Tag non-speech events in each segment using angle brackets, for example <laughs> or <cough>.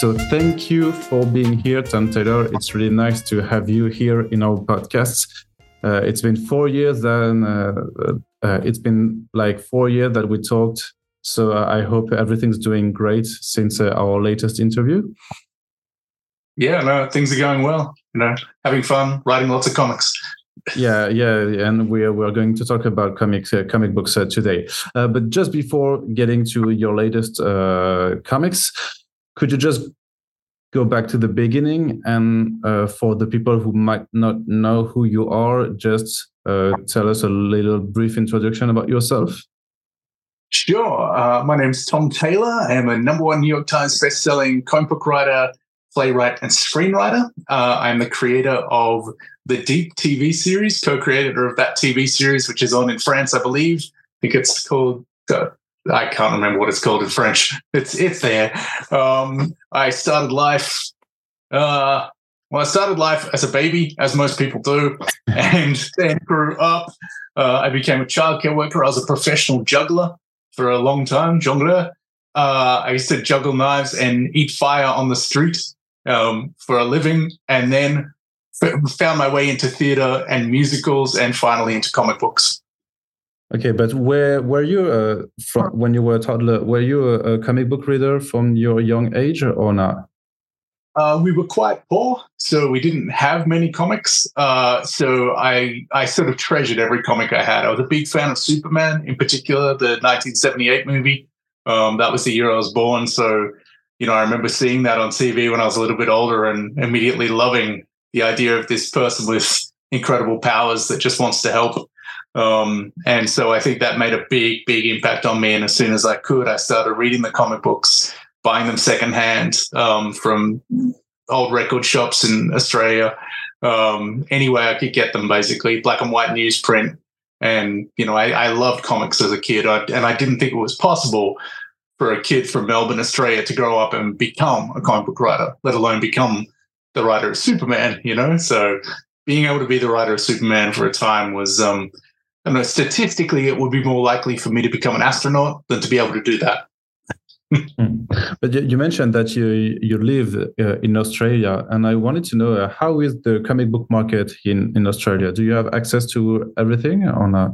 So thank you for being here, Tom Taylor. It's really nice to have you here in our podcast. Uh, it's been four years and uh, uh, it's been like four years that we talked. So uh, I hope everything's doing great since uh, our latest interview. Yeah, no, things are going well. You know, having fun, writing lots of comics. yeah, yeah, and we're we're going to talk about comics, uh, comic books today. but just before getting to your latest comics, could you just go back to the beginning and uh, for the people who might not know who you are just uh, tell us a little brief introduction about yourself? Sure. Uh, my name is tom taylor. I am a number one new york times best-selling comic book writer playwright and screenwriter. Uh, i'm the creator of the deep tv series co-creator of that tv series which is on in france i believe. I think it's called uh, I can't remember what it's called in French. It's it's there. Um, I started life. Uh, well, I started life as a baby, as most people do, and then grew up. Uh, I became a childcare worker. I was a professional juggler for a long time, jongleur. Uh, I used to juggle knives and eat fire on the street um, for a living, and then found my way into theater and musicals, and finally into comic books. Okay, but where were you uh, from when you were a toddler? Were you a, a, comic book reader from your young age or not? Uh, we were quite poor, so we didn't have many comics. Uh, so I I sort of treasured every comic I had. I was a big fan of Superman, in particular the 1978 movie. Um, that was the year I was born, so you know I remember seeing that on TV when I was a little bit older and immediately loving the idea of this person with <laughs> incredible powers that just wants to help um, and so I think that made a big, big impact on me. And as soon as I could, I started reading the comic books, buying them secondhand um, from old record shops in Australia, um, anywhere I could get them, basically black and white newsprint. And you know, I, I loved comics as a kid, I, and I didn't think it was possible for a kid from Melbourne, Australia, to grow up and become a comic book writer, let alone become the writer of Superman. You know, so being able to be the writer of Superman for a time was um, I know statistically it would be more likely for me to become an astronaut than to be able to do that. <laughs> But you mentioned that you you live uh, in Australia, and I wanted to know uh, how is the comic book market in in Australia? Do you have access to everything or not?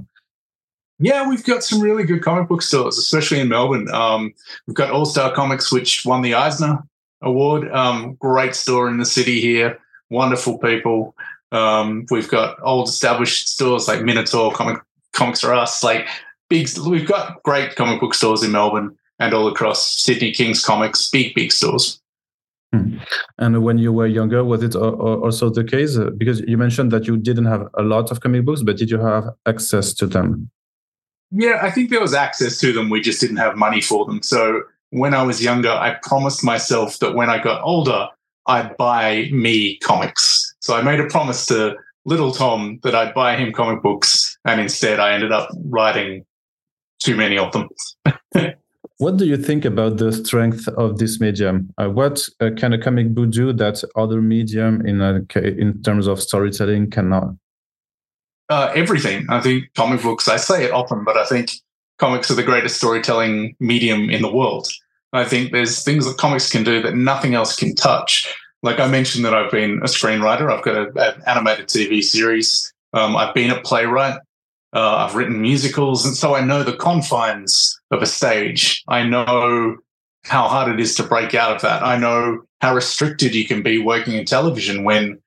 Yeah, we've got some really good comic book stores, especially in Melbourne. Um, we've got All Star Comics, which won the Eisner Award. Um, great store in the city here. Wonderful people. Um, we've got old established stores like Minotaur, Comic Comics R Us, like big. We've got great comic book stores in Melbourne and all across Sydney. Kings Comics, big big stores. Hmm. And when you were younger, was it also the case? Because you mentioned that you didn't have a lot of comic books, but did you have access to them? Yeah, I think there was access to them. We just didn't have money for them. So when I was younger, I promised myself that when I got older, I'd buy me comics. So I made a promise to little Tom that I'd buy him comic books, and instead I ended up writing too many of them. <laughs> what do you think about the strength of this medium? Uh, what uh, can a comic book do that other medium, in a, in terms of storytelling, cannot? Uh, everything. I think comic books. I say it often, but I think comics are the greatest storytelling medium in the world. I think there's things that comics can do that nothing else can touch. Like I mentioned that I've been a screenwriter. I've got an animated TV series. Um, I've been a playwright. Uh, I've written musicals, and so I know the confines of a stage. I know how hard it is to break out of that. I know how restricted you can be working in television when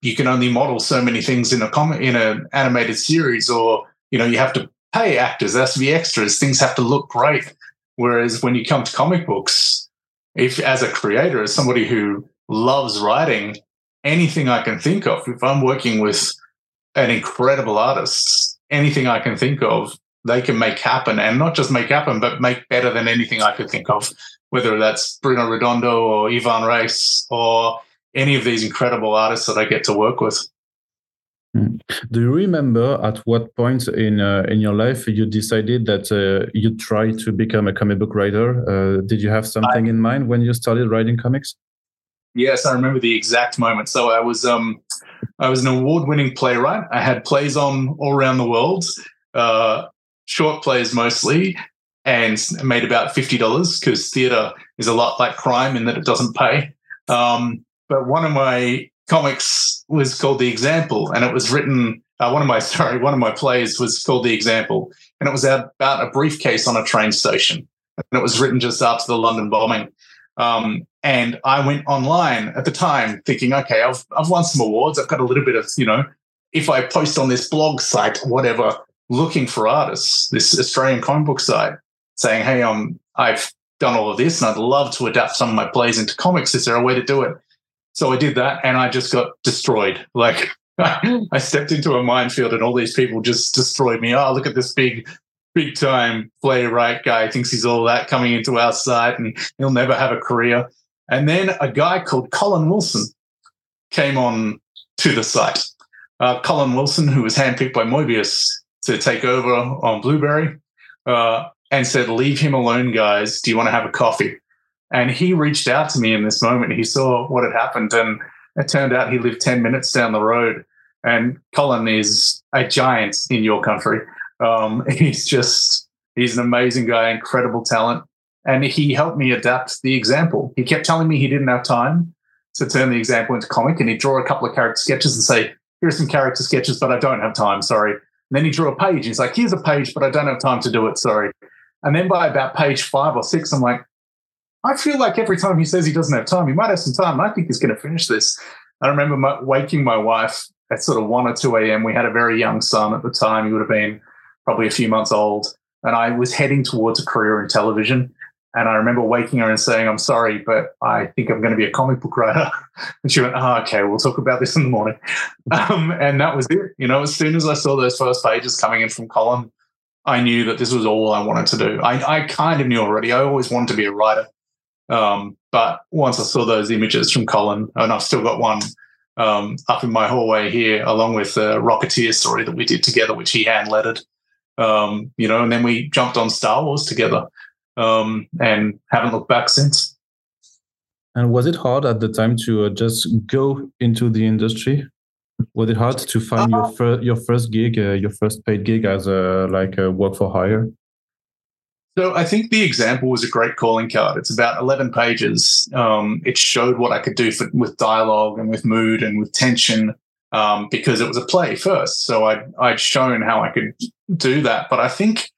you can only model so many things in a com- in an animated series, or you know you have to pay actors. There has to be extras. Things have to look great. Whereas when you come to comic books, if as a creator, as somebody who loves writing, anything I can think of, if I'm working with an incredible artist, anything I can think of, they can make happen and not just make happen, but make better than anything I could think of, whether that's Bruno Redondo or Ivan Reis or any of these incredible artists that I get to work with. Hmm. Do you remember at what point in uh, in your life you decided that uh, you tried to become a comic book writer? Uh, did you have something I, in mind when you started writing comics? Yes, I remember the exact moment. So I was um I was an award-winning playwright. I had plays on all around the world, uh, short plays mostly, and made about fifty dollars because theatre is a lot like crime in that it doesn't pay. Um, but one of my comics was called The Example, and it was written. Uh, one of my <laughs> sorry, one of my plays was called The Example, and it was about a briefcase on a train station, and it was written just after the London bombing. Um, and I went online at the time thinking, okay, I've I've won some awards. I've got a little bit of you know, if I post on this blog site, whatever, looking for artists, this Australian comic book site, saying, hey, um, I've done all of this and I'd love to adapt some of my plays into comics. Is there a way to do it? So I did that and I just got destroyed. Like <laughs> I stepped into a minefield and all these people just destroyed me. Oh, look at this big, big time playwright guy thinks he's all that coming into our site and he'll never have a career. And then a guy called Colin Wilson came on to the site. Uh, Colin Wilson, who was handpicked by Moebius to take over on Blueberry, uh, and said, Leave him alone, guys. Do you want to have a coffee? And he reached out to me in this moment. He saw what had happened, and it turned out he lived 10 minutes down the road. And Colin is a giant in your country. Um, <laughs> he's just, he's an amazing guy, incredible talent. And he helped me adapt the example. He kept telling me he didn't have time to turn the example into comic, and he'd draw a couple of character sketches and say, Here are some character sketches, but I don't have time, sorry. And then he drew a page. He's like, Here's a page, but I don't have time to do it, sorry. And then by about page five or six, I'm like, I feel like every time he says he doesn't have time, he might have some time. I think he's going to finish this. I remember my, waking my wife at sort of 1 or 2 a.m. We had a very young son at the time. He would have been probably a few months old. And I was heading towards a career in television. And I remember waking her and saying, I'm sorry, but I think I'm going to be a comic book writer. <laughs> And she went, Oh, okay, we'll talk about this in the morning. <laughs> Um, and that was it. You know, as soon as I saw those first pages coming in from Colin, I knew that this was all I wanted to do. I, I kind of knew already. I always wanted to be a writer. Um, but once I saw those images from Colin, and I've still got one um, up in my hallway here, along with the Rocketeer story that we did together, which he hand lettered. Um, you know, and then we jumped on Star Wars together um, and haven't looked back since. And was it hard at the time to uh, just go into the industry? Was it hard to find uh, your first your first gig, uh, your first paid gig as a like a work for hire? So I think the example was a great calling card. It's about eleven pages. Um, it showed what I could do for, with dialogue and with mood and with tension um, because it was a play first. So I'd I'd shown how I could do that. But I think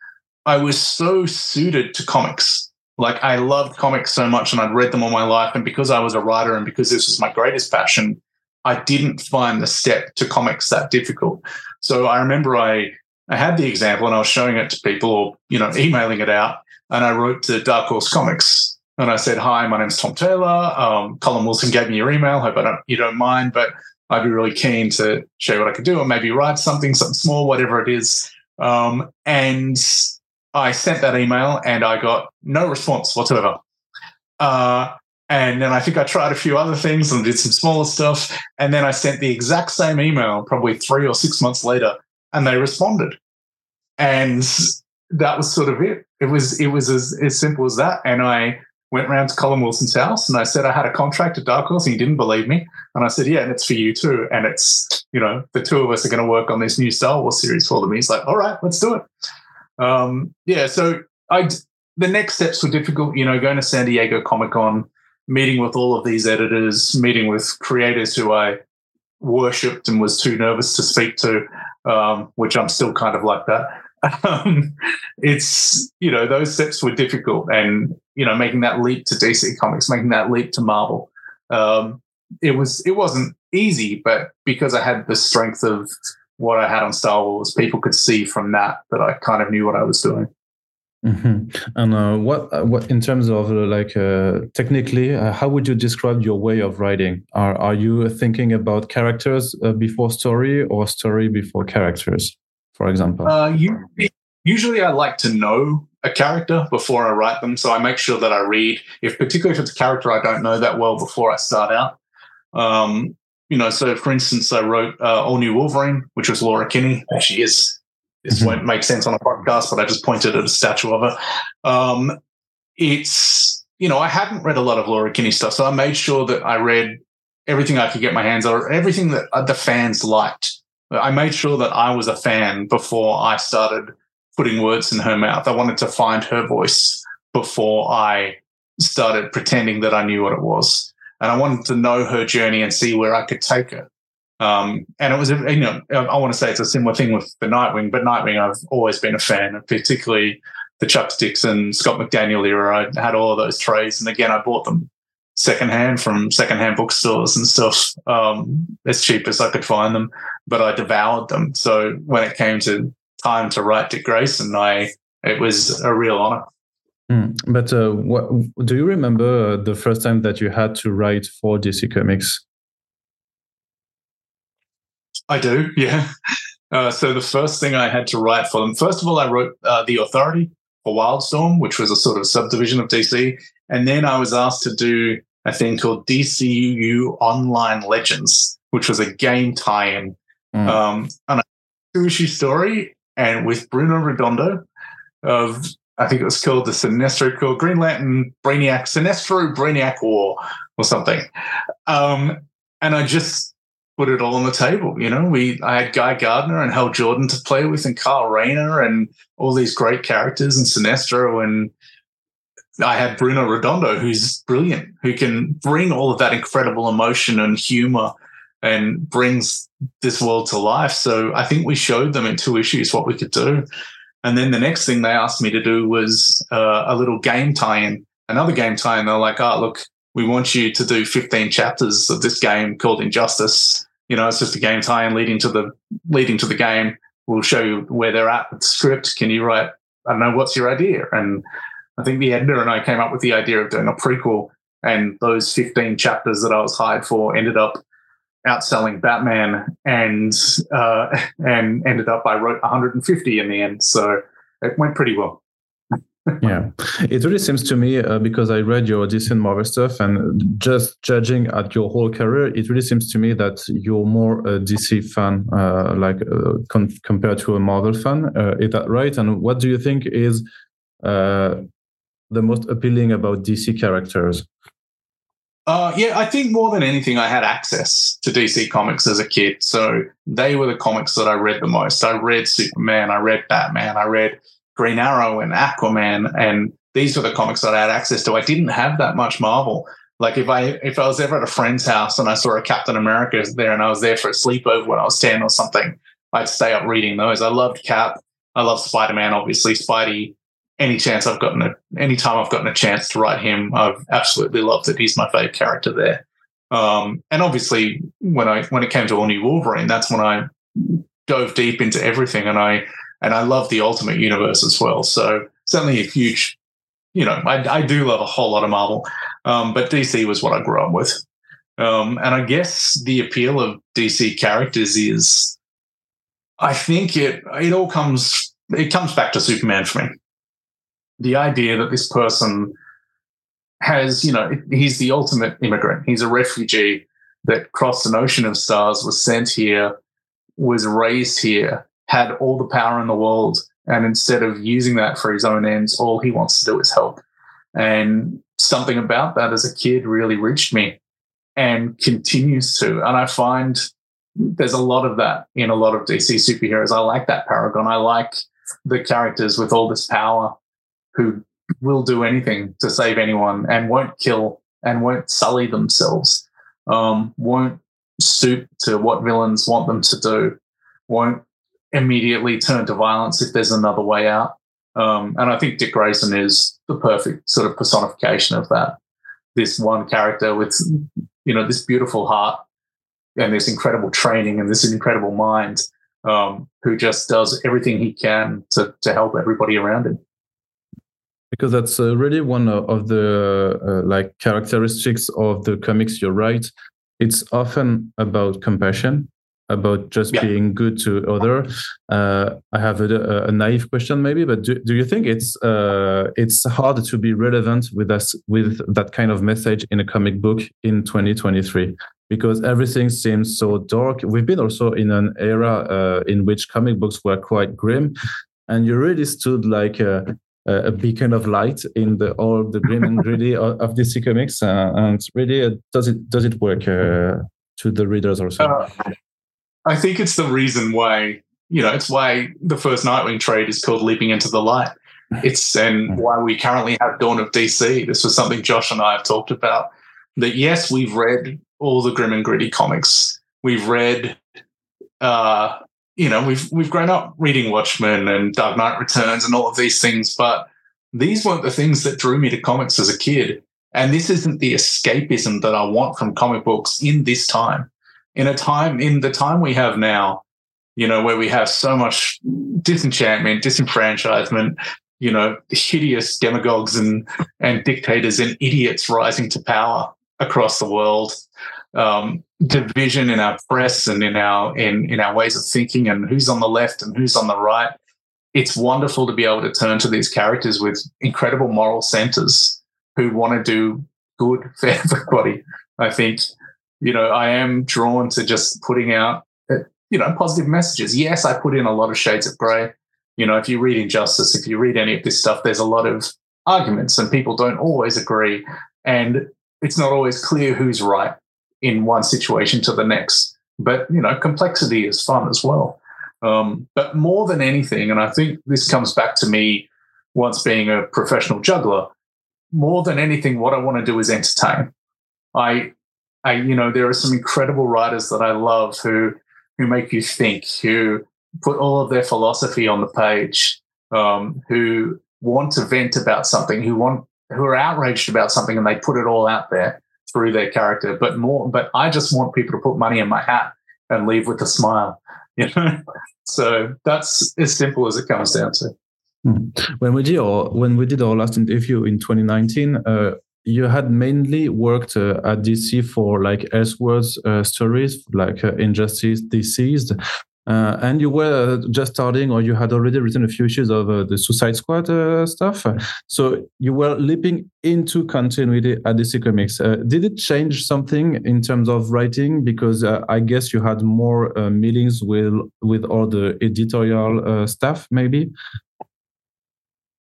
I was so suited to comics. Like I loved comics so much, and I'd read them all my life. And because I was a writer, and because this was my greatest passion, I didn't find the step to comics that difficult. So I remember I I had the example and I was showing it to people or, you know, emailing it out. And I wrote to Dark Horse Comics and I said, Hi, my name's Tom Taylor. Um, Colin Wilson gave me your email. Hope I don't you don't mind, but I'd be really keen to show you what I could do or maybe write something, something small, whatever it is. Um, and I sent that email and I got no response whatsoever. Uh, and then I think I tried a few other things and did some smaller stuff. And then I sent the exact same email probably three or six months later, and they responded. And that was sort of it. It was it was as, as simple as that. And I went round to Colin Wilson's house and I said I had a contract at Dark Horse and he didn't believe me. And I said, Yeah, and it's for you too. And it's, you know, the two of us are going to work on this new Star Wars series for them. He's like, All right, let's do it. Um, yeah, so I the next steps were difficult, you know, going to San Diego Comic Con meeting with all of these editors, meeting with creators who I worshipped and was too nervous to speak to, um, which I'm still kind of like that. Um, it's you know those steps were difficult, and you know making that leap to DC Comics, making that leap to Marvel, um, it was it wasn't easy, but because I had the strength of what I had on Star Wars, people could see from that that I kind of knew what I was doing. Mm-hmm. And uh, what, uh, what, in terms of uh, like uh, technically, uh, how would you describe your way of writing? Are are you thinking about characters uh, before story or story before characters, for example? You, usually, I like to know a character before I write them, so I make sure that I read, if particularly if it's a character I don't know that well before I start out. Um, you know, so for instance, I wrote All New Wolverine, which was Laura Kinney. She is this mm-hmm. won't make sense on a podcast, but I just pointed at a statue of her. Um, it's, you know, I hadn't read a lot of Laura Kinney stuff, so I made sure that I read everything I could get my hands on, everything that uh, the fans liked. I made sure that I was a fan before I started putting words in her mouth. I wanted to find her voice before I started pretending that I knew what it was. And I wanted to know her journey and see where I could take her. Um, and it was, you know, I want to say it's a similar thing with the Nightwing, but Nightwing I've always been a fan of, particularly the Chuck Dixon, Scott McDaniel era. I had all of those trays. And again, I bought them secondhand from secondhand bookstores and stuff um, as cheap as I could find them, but I devoured them. So when it came to time to write Dick Grayson, I it was a real honor. Mm. But uh, what, do you remember the first time that you had to write for DC Comics? I do, <laughs> yeah. Uh, so the first thing I had to write for them, first of all, I wrote uh, The Authority for Wildstorm, which was a sort of subdivision of DC. And then I was asked to do a thing called DCU Online Legends, which was a game tie-in. Mm. Um, and a two-issue story, and with Bruno Redondo of I think it was called the Sinestro called Green Lantern Brainiac Sinestro Brainiac War or something. Um, and I just put it all on the table. You know, we I had Guy Gardner and Hal Jordan to play with, and Kyle Rayner, and all these great characters, and Sinestro, and I had Bruno Redondo, who's brilliant, who can bring all of that incredible emotion and humor, and brings this world to life. So I think we showed them in two issues what we could do. And then the next thing they asked me to do was uh, a little game tie-in, another game tie-in. They're like, "Oh, look, we want you to do 15 chapters of this game called Injustice. You know, it's just a game tie-in leading to the leading to the game. We'll show you where they're at with the script. Can you write? I don't know. What's your idea?" And I think the editor and I came up with the idea of doing a prequel. And those 15 chapters that I was hired for ended up outselling Batman, and uh, <laughs> and ended up I wrote 150 in the end, so it went pretty well. <laughs> yeah, it really seems to me uh, because I read your DC Marvel stuff, and just judging at your whole career, it really seems to me that you're more a DC fan, uh, like uh, compared to a Marvel fan. Uh, is that right? And what do you think is uh, the most appealing about DC characters? Uh, yeah, I think more than anything, I had access to DC Comics as a kid. So they were the comics that I read the most. I read Superman, I read Batman, I read Green Arrow and Aquaman, and these were the comics that I had access to. I didn't have that much Marvel. Like if I if I was ever at a friend's house and I saw a Captain America there and I was there for a sleepover when I was ten or something, I'd stay up reading those. I loved Cap. I love Spider Man, obviously. Spidey any chance I've gotten a any time I've gotten a chance to write him, I've absolutely loved it. He's my favorite character there. Um, and obviously, when I when it came to all new Wolverine, that's when I dove deep into everything, and I and I love the Ultimate Universe as well. So certainly a huge, you know, I, I do love a whole lot of Marvel, um, but DC was what I grew up with. Um, and I guess the appeal of DC characters is, I think it it all comes it comes back to Superman for me the idea that this person has, you know, he's the ultimate immigrant. He's a refugee that crossed an ocean of stars, was sent here, was raised here, had all the power in the world. And instead of using that for his own ends, all he wants to do is help. And something about that as a kid really reached me and continues to. And I find there's a lot of that in a lot of DC superheroes. I like that paragon. I like the characters with all this power who will do anything to save anyone and won't kill and won't sully themselves, um, won't stoop to what villains want them to do, won't immediately turn to violence if there's another way out. Um, and I think Dick Grayson is the perfect sort of personification of that. This one character with, you know, this beautiful heart and this incredible training and this incredible mind, um, who just does everything he can to to help everybody around him because that's uh, really one of the uh, like characteristics of the comics you write. It's often about compassion about just yeah. being good to other. Uh, i have a, a, naive question maybe but do, do you think it's uh, it's hard to be relevant with us with that kind of message in a comic book in 2023 because everything seems so dark. We've been also in an era uh, in which comic books were quite grim and you really stood like uh, a beacon of light in the all the grim and gritty of, of DC Comics, uh, and really uh, does it does it work uh, to the readers also? I think it's the reason why you know, it's why the first Nightwing trade is called Leaping into the Light. It's and hmm. why we currently have Dawn of DC. This was something Josh and I have talked about. That yes, we've read all the grim and gritty comics. We've read, uh, you know, we've we've grown up reading Watchmen and Dark Knight Returns and all of these things, but these weren't the things that drew me to comics as a kid. And this isn't the escapism that I want from comic books in this time. In a time, in the time we have now, you know, where we have so much disenchantment, disenfranchisement, you know, hideous demagogues and, and dictators and idiots rising to power across the world, um, division in our press and in our in, in our ways of thinking and who's on the left and who's on the right it's wonderful to be able to turn to these characters with incredible moral centers who want to do good <laughs> for everybody. I think, you know, I am drawn to just putting out, uh, you know, positive messages. Yes, I put in a lot of shades of gray. You know, if you read Injustice, if you read any of this stuff, there's a lot of arguments and people don't always agree. And it's not always clear who's right in one situation to the next. But, you know, complexity is fun as well. Um, but more than anything, and I think this comes back to me once being a professional juggler, more than anything, what I want to do is entertain. I, I, you know, there are some incredible writers that I love who, who make you think, who put all of their philosophy on the page, um, who want to vent about something, who want, who are outraged about something, and they put it all out there through their character. But more, but I just want people to put money in my hat and leave with a smile. <laughs> You know, so that's as simple as it comes down to. Hmm. When we did our when we did our last interview in 2019, uh, you had mainly worked uh, at DC for like Elseworlds uh, stories, like uh, Injustice, DCeased, uh, and you were just starting, or you had already written a few issues of uh, the Suicide Squad uh, stuff. So you were leaping into continuity at DC Comics. Uh, did it change something in terms of writing? Because uh, I guess you had more uh, meetings with with all the editorial staff, maybe.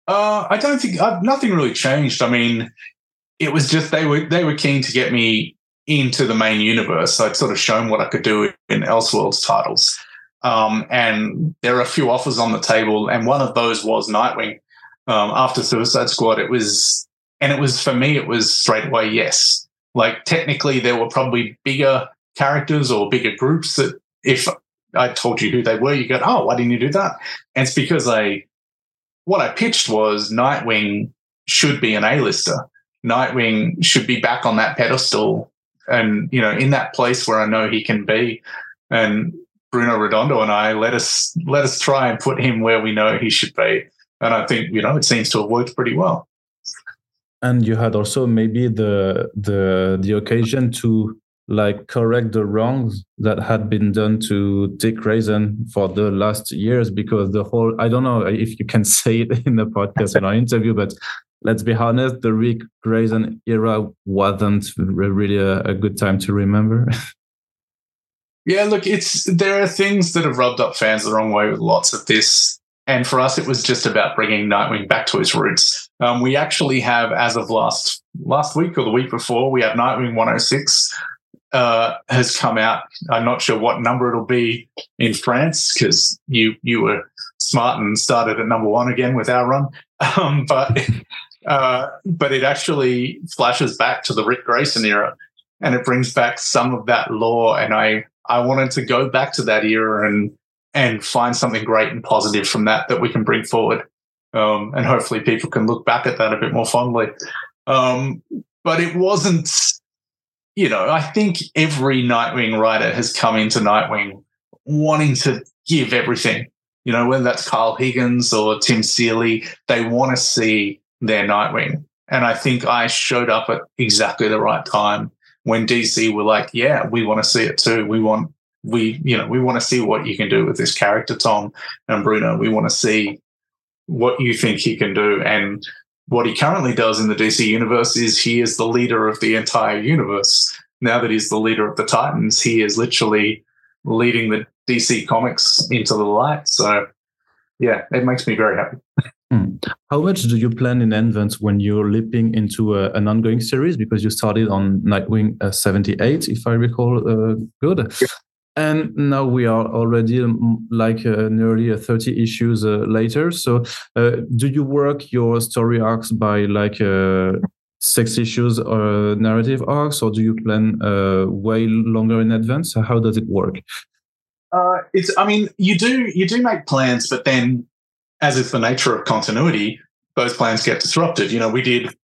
I don't think nothing really changed. I mean, it was just they were they were keen to get me into the main universe. I'd sort of shown what I could do in Elseworlds titles. Um, and there are a few offers on the table, and one of those was Nightwing. Um, after Suicide Squad, it was, and it was for me, it was straight away yes. Like technically, there were probably bigger characters or bigger groups that if I told you who they were, you go, oh, why didn't you do that? And it's because I, what I pitched was Nightwing should be an A-lister. Nightwing should be back on that pedestal and, you know, in that place where I know he can be. And Bruno Redondo and I let us let us try and put him where we know he should be, and I think you know it seems to have worked pretty well. And you had also maybe the the the occasion to like correct the wrongs that had been done to Dick Grayson for the last years because the whole I don't know if you can <laughs> say it in the podcast in our interview, but let's be honest, the Rick Grayson era wasn't really a, a good time to remember. <laughs> Yeah, look, it's there are things that have rubbed up fans the wrong way with lots of this. And for us, it was just about bringing Nightwing back to its roots. Um, we actually have, as of last last week or the week before, we have Nightwing 106 uh, has come out. I'm not sure what number it'll be in France because you you were smart and started at number one again with our run. <laughs> Um, but uh, but it actually flashes back to the Rick Grayson era, and it brings back some of that lore. And I I wanted to go back to that era and and find something great and positive from that that we can bring forward. Um, and hopefully people can look back at that a bit more fondly. Um, but it wasn't, you know, I think every Nightwing writer has come into Nightwing wanting to give everything. You know, whether that's Kyle Higgins or Tim Seeley, they want to see their Nightwing. And I think I showed up at exactly the right time when DC were like, yeah, we want to see it too. We want we you know we want to see what you can do with this character, Tom and Bruno. We want to see what you think he can do and what he currently does in the DC universe is he is the leader of the entire universe. Now that he's the leader of the Titans, he is literally leading the DC comics into the light. So, yeah, it makes me very happy. Hmm. How much do you plan in advance when you're leaping into a, an ongoing series? Because you started on Nightwing uh, 78, if I recall uh, good. and now we are already um, like uh, nearly uh, 30 issues uh, later so uh, do you work your story arcs by like uh, six issues or narrative arcs or do you plan uh, way longer in advance how does it work it's i mean you do you do make plans but then as is the nature of continuity those plans get disrupted you know we did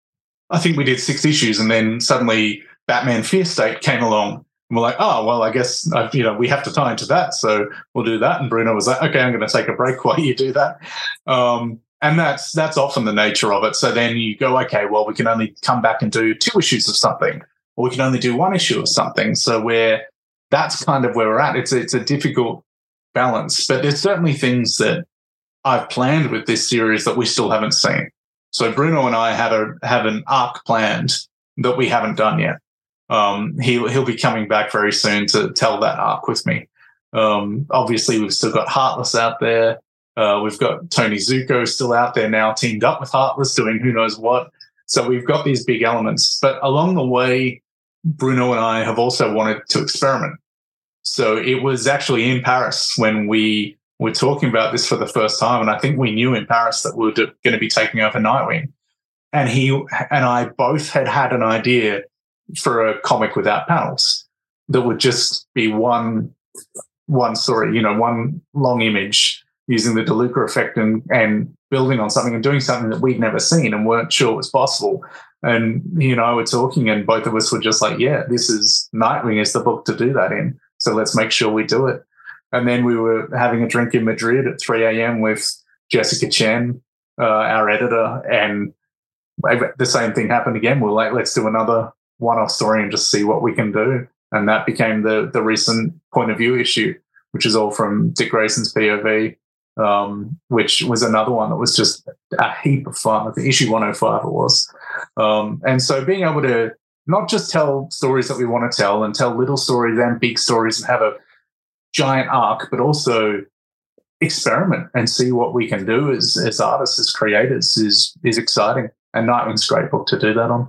i think we did six issues and then suddenly batman fear state came along and we're like, oh, well, I guess, uh, you know, we have to tie into that. So we'll do that. And Bruno was like, okay, I'm going to take a break <laughs> while you do that. Um, and that's that's often the nature of it. So then you go, okay, well, we can only come back and do two issues of something, or we can only do one issue of something. So we're that's kind of where we're at. It's it's a difficult balance, but there's certainly things that I've planned with this series that we still haven't seen. So Bruno and I had a have an arc planned that we haven't done yet. Um, he'll he'll be coming back very soon to tell that arc with me. Um, obviously, we've still got Heartless out there. Uh, we've got Tony Zucco still out there now, teamed up with Heartless, doing who knows what. So we've got these big elements. But along the way, Bruno and I have also wanted to experiment. So it was actually in Paris when we were talking about this for the first time. And I think we knew in Paris that we were going to be taking over Nightwing. And he and I both had had an idea for a comic without panels that would just be one one story, you know, one long image using the DeLuca effect and, and building on something and doing something that we'd never seen and weren't sure was possible. And you know, I were talking, and both of us were just like, "Yeah, this is Nightwing is the book to do that in. So let's make sure we do it." And then we were having a drink in Madrid at 3 a.m. with Jessica Chen, uh, our editor, and the same thing happened again. We're like, "Let's do another one-off story and just see what we can do. And that became the the recent point of view issue, which is all from Dick Grayson's POV, um, which was another one that was just a heap of fun. Think issue 105 it was. Um, and so being able to not just tell stories that we want to tell and tell little stories and big stories and have a giant arc, but also experiment and see what we can do as, as artists, as creators is is exciting. And Nightwing's a great book to do that on.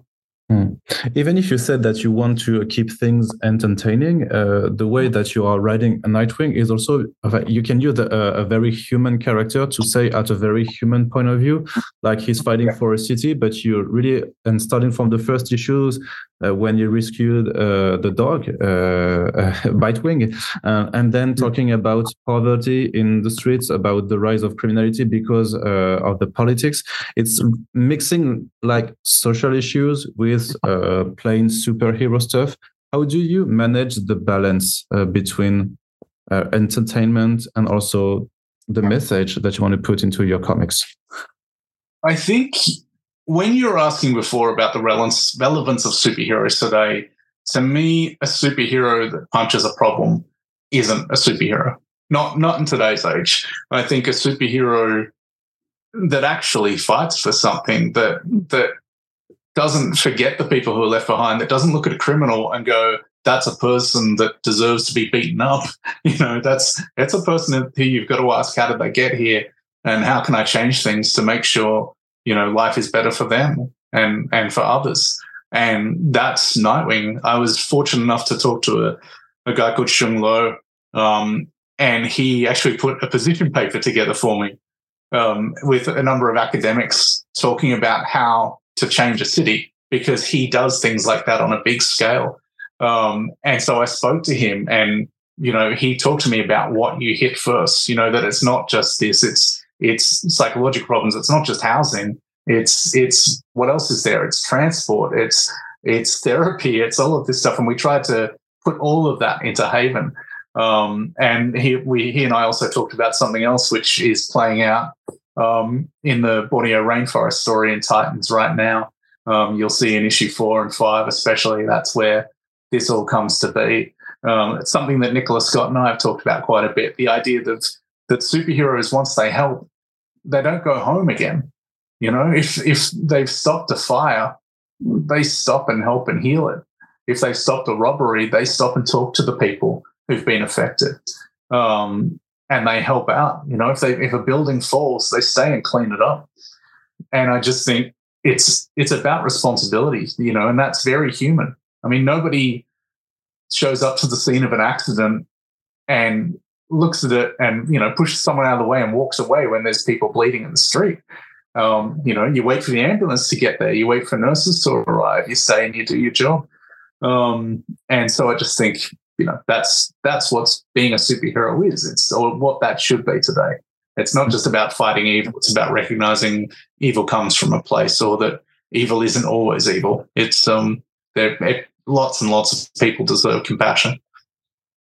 Hmm. Even if you said that you want to keep things entertaining, uh, the way that you are writing a Nightwing is also you can use a, a, very human character to say at a very human point of view, like he's fighting for a city, but you really and starting from the first issues uh, when you rescued uh, the dog, uh, <laughs> Bitewing, uh, and then hmm. talking about poverty in the streets, about the rise of criminality because uh, of the politics. It's mixing like social issues with uh, plain superhero stuff. How do you manage the balance between entertainment and also the message that you want to put into your comics? I think when you were asking before about the relevance, of superheroes today, to me, a superhero that punches a problem isn't a superhero. Not not in today's age. I think a superhero that actually fights for something that that doesn't forget the people who are left behind, that doesn't look at a criminal and go, that's a person that deserves to be beaten up. <laughs> You know, that's that's a person who you've got to ask how did they get here and how can I change things to make sure you know life is better for them and and for others. And that's nightwing i was fortunate enough to talk to a, a guy called shung lo um, and he actually put a position paper together for me um, with a number of academics talking about how to change a city because he does things like that on a big scale. Um, and so i spoke to him and you know he talked to me about what you hit first you know that it's not just this it's it's psychological problems. It's not just housing. It's it's what else is there? It's transport. It's it's therapy. It's all of this stuff, and we tried to put all of that into Haven. Um, and he we he and I also talked about something else which is playing out um, in the Borneo rainforest story in Titans right now. Um, you'll see in issue four and five, especially. That's where this all comes to be. Um, it's something that Nicola Scott and I have talked about quite a bit. The idea that that superheroes, once they help, they don't go home again. You know, if if they've stopped a fire, they stop and help and heal it. If they've stopped a robbery, they stop and talk to the people who've been affected, um, and they help out. You know, if they if a building falls, they stay and clean it up. And I just think it's it's about responsibility. You know, and that's very human. I mean, nobody shows up to the scene of an accident and looks at it and you know pushes someone out of the way and walks away when there's people bleeding in the street. Um, you know, you wait for the ambulance to get there, you wait for nurses to arrive, you stay and you do your job. Um, and so I just think, you know, that's that's what's being a superhero is. It's or what that should be today. It's not just about fighting evil; it's about recognizing evil comes from a place, or that evil isn't always evil. It's um, there. It, lots and lots of people deserve compassion.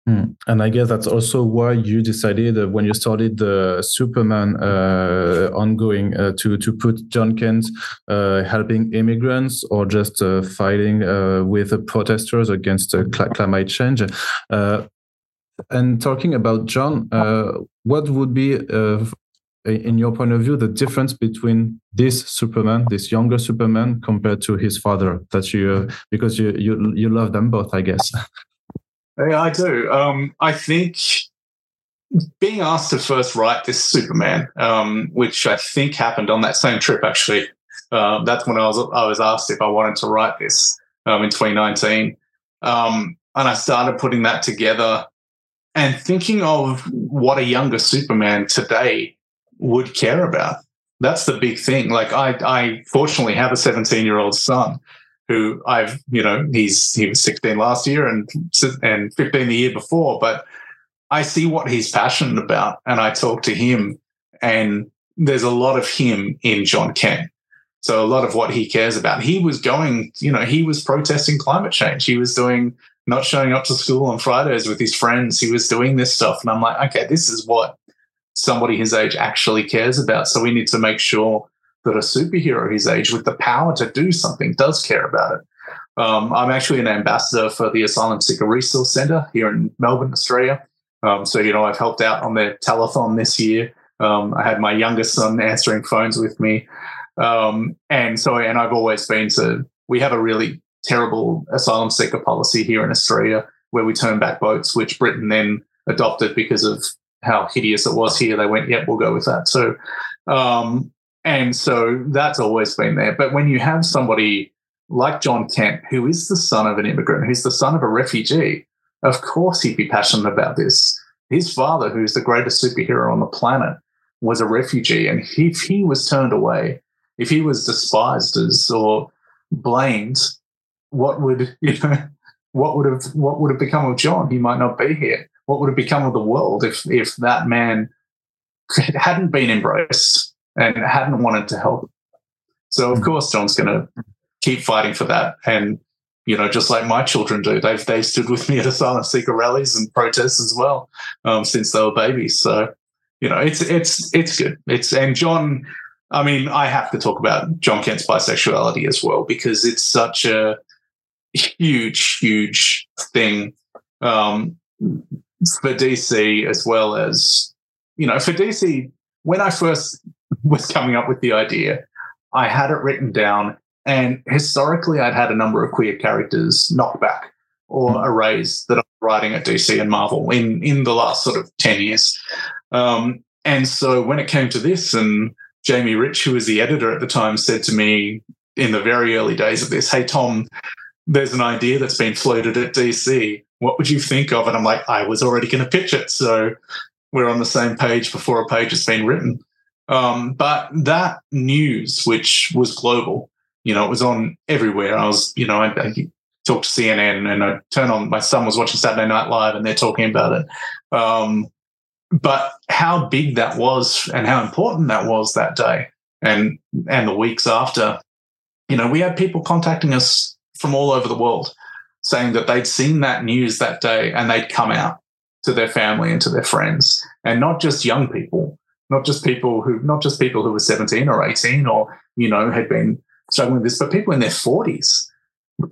Hmm. And I guess that's also why you decided uh, when you started the Superman uh, ongoing uh, to to put Jon Kent uh, helping immigrants or just uh, fighting uh, with the protesters against cl climate change. and talking about Jon, what would be, in your point of view, the difference between this Superman, this younger Superman, compared to his father? That you because you you you love them both, I guess. <laughs> Yeah, I do. Um, I think being asked to first write this Superman, um, which I think happened on that same trip, actually. Um, that's when I was I was asked if I wanted to write this um, in 2019, um, and I started putting that together and thinking of what a younger Superman today would care about. That's the big thing. Like I, I fortunately have a 17 year old son who I've, you know, he's he was 16 last year and and 15 the year before, but I see what he's passionate about and I talk to him and there's a lot of him in Jon Kent. So a lot of what he cares about. He was going, you know, he was protesting climate change. He was doing not showing up to school on Fridays with his friends. He was doing this stuff. And I'm like, okay, this is what somebody his age actually cares about. So we need to make sure that a superhero his age with the power to do something does care about it. Um, I'm actually an ambassador for the Asylum Seeker Resource Centre here in Melbourne, Australia. Um, so, you know, I've helped out on their telethon this year. Um, I had my youngest son answering phones with me. Um, and so, and I've always been to, we have a really terrible asylum seeker policy here in Australia where we turn back boats, which Britain then adopted because of how hideous it was here. They went, yep, we'll go with that. So, um, and so that's always been there. But when you have somebody like Jon Kent, who is the son of an immigrant, who's the son of a refugee, of course he'd be passionate about this. His father, who's the greatest superhero on the planet, was a refugee. And if he was turned away, if he was despised as or blamed, what would <laughs> you know what would have what would have become of Jon? He might not be here. What would have become of the world if if that man hadn't been embraced? And hadn't wanted to help. So of hmm. course Jon's going to keep fighting for that, and you know, just like my children do, they've they've stood with me at asylum seeker rallies and protests as well um, since they were babies. So you know, it's it's it's good. It's and Jon. I mean, I have to talk about Jon Kent's bisexuality as well because it's such a huge, huge thing um, for DC as well as you know for DC. When I first <laughs> was coming up with the idea. I had it written down, and historically, I'd had a number of queer characters knocked back or hmm. erased that I'm writing at DC and Marvel in in the last sort of ten years. Um, and so when it came to this, and Jamie Rich, who was the editor at the time, said to me in the very early days of this, "Hey Tom, there's an idea that's been floated at DC. What would you think of it?" I'm like, I was already going to pitch it, so we're on the same page before a page has been written. Um, but that news, which was global, you know, it was on everywhere. I was, you know, I, I talked to CNN and I turn on, my son was watching Saturday Night Live and they're talking about it. Um, but how big that was and how important that was that day and and the weeks after, you know, we had people contacting us from all over the world saying that they'd seen that news that day and they'd come out to their family and to their friends and not just young people not just people who not just people who were 17 or 18 or you know had been struggling with this but people in their 40s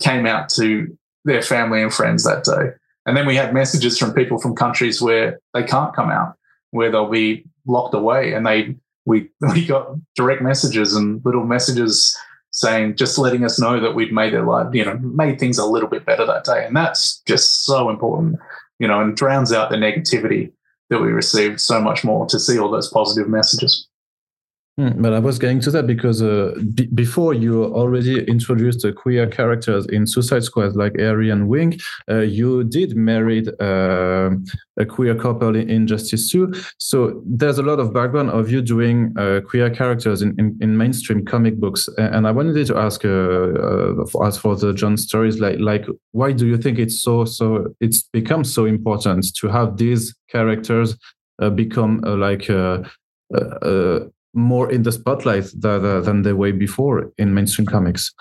came out to their family and friends that day. And then we had messages from people from countries where they can't come out where they'll be locked away. And they we <laughs> we got direct messages and little messages saying just letting us know that we'd made their life you know made things a little bit better that day. And that's just so important you know and drowns out the negativity that we received so much more to see all those positive messages. Mm, but I was getting to that because uh, b- before you already introduced queer characters in Suicide Squad, like Harry and Wing, uh, you did marry uh, a queer couple in Injustice 2. So there's a lot of background of you doing uh, queer characters in, in, in, mainstream comic books. And I wanted to ask, uh, uh, for, as for the Jon stories, like like why do you think it's so so it's become so important to have these characters become like more in the spotlight than, than the way before in mainstream comics.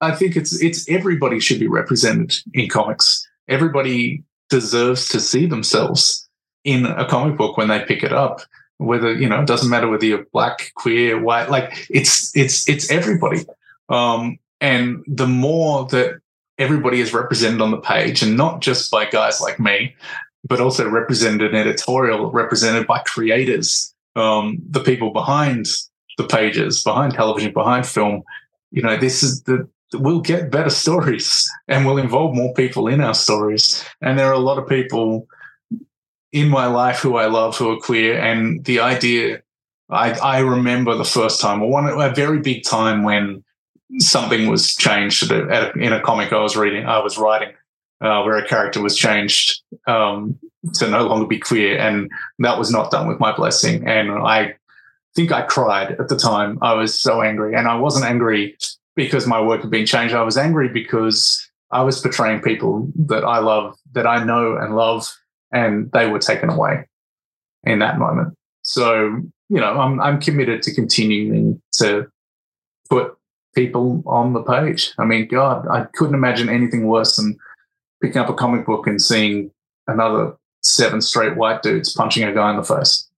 I think it's it's everybody should be represented in comics. Everybody deserves to see themselves in a comic book when they pick it up. Whether you know, it doesn't matter whether you're black, queer, white. Like it's it's it's everybody. Um, and the more that everybody is represented on the page, and not just by guys like me, but also represented in editorial, represented by creators um, the people behind the pages, behind television, behind film, you know, this is the we'll get better stories <laughs> and we'll involve more people in our stories. And there are a lot of people in my life who I love who are queer. And the idea, I, I remember the first time, or one a very big time when something was changed a, in a comic I was reading, I was writing, uh, where a character was changed um, to no longer be queer, and that was not done with my blessing. And I think I cried at the time. I was so angry, and I wasn't angry because my work had been changed. I was angry because I was portraying people that I love, that I know and love, and they were taken away in that moment. So you know, I'm I'm committed to continuing to put people on the page. I mean, God, I couldn't imagine anything worse than picking up a comic book and seeing another seven straight white dudes punching a guy in the face.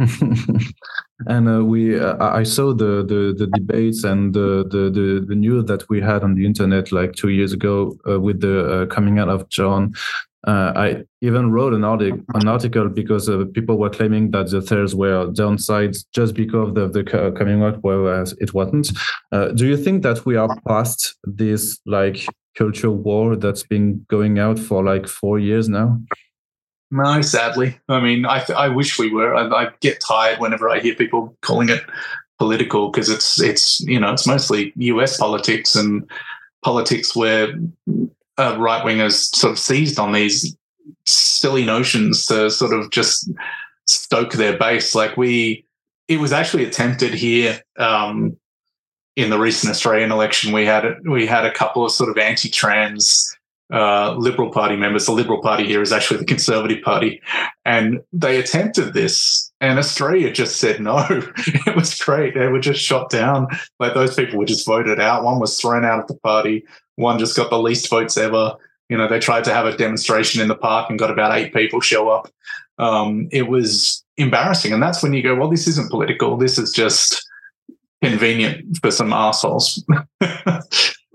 <laughs> and uh, we, uh, I saw the, the, the debates and the, the, the news that we had on the internet like two years ago uh, with the uh, coming out of Jon. Uh, I even wrote an article, an article because uh, people were claiming that the theirs were downsides just because of the, the coming out, whereas it wasn't. do you think that we are past this like culture war that's been going out for like four years now? No, sadly. I mean, I, I wish we were. I, I get tired whenever I hear people calling it political because it's it's you know it's mostly U.S. politics and politics where uh, right wingers sort of seized on these silly notions to sort of just stoke their base. Like we, it was actually attempted here um, in the recent Australian election, we had we had a couple of sort of anti-trans uh, Liberal Party members. The Liberal Party here is actually the Conservative Party, and they attempted this, and Australia just said no. <laughs> it was great. They were just shot down. Like those people were just voted out. One was thrown out of the party. One just got the least votes ever. You know, they tried to have a demonstration in the park and got about eight people show up. Um, it was embarrassing, and that's when you go, well, this isn't political. This is just convenient for some assholes <laughs>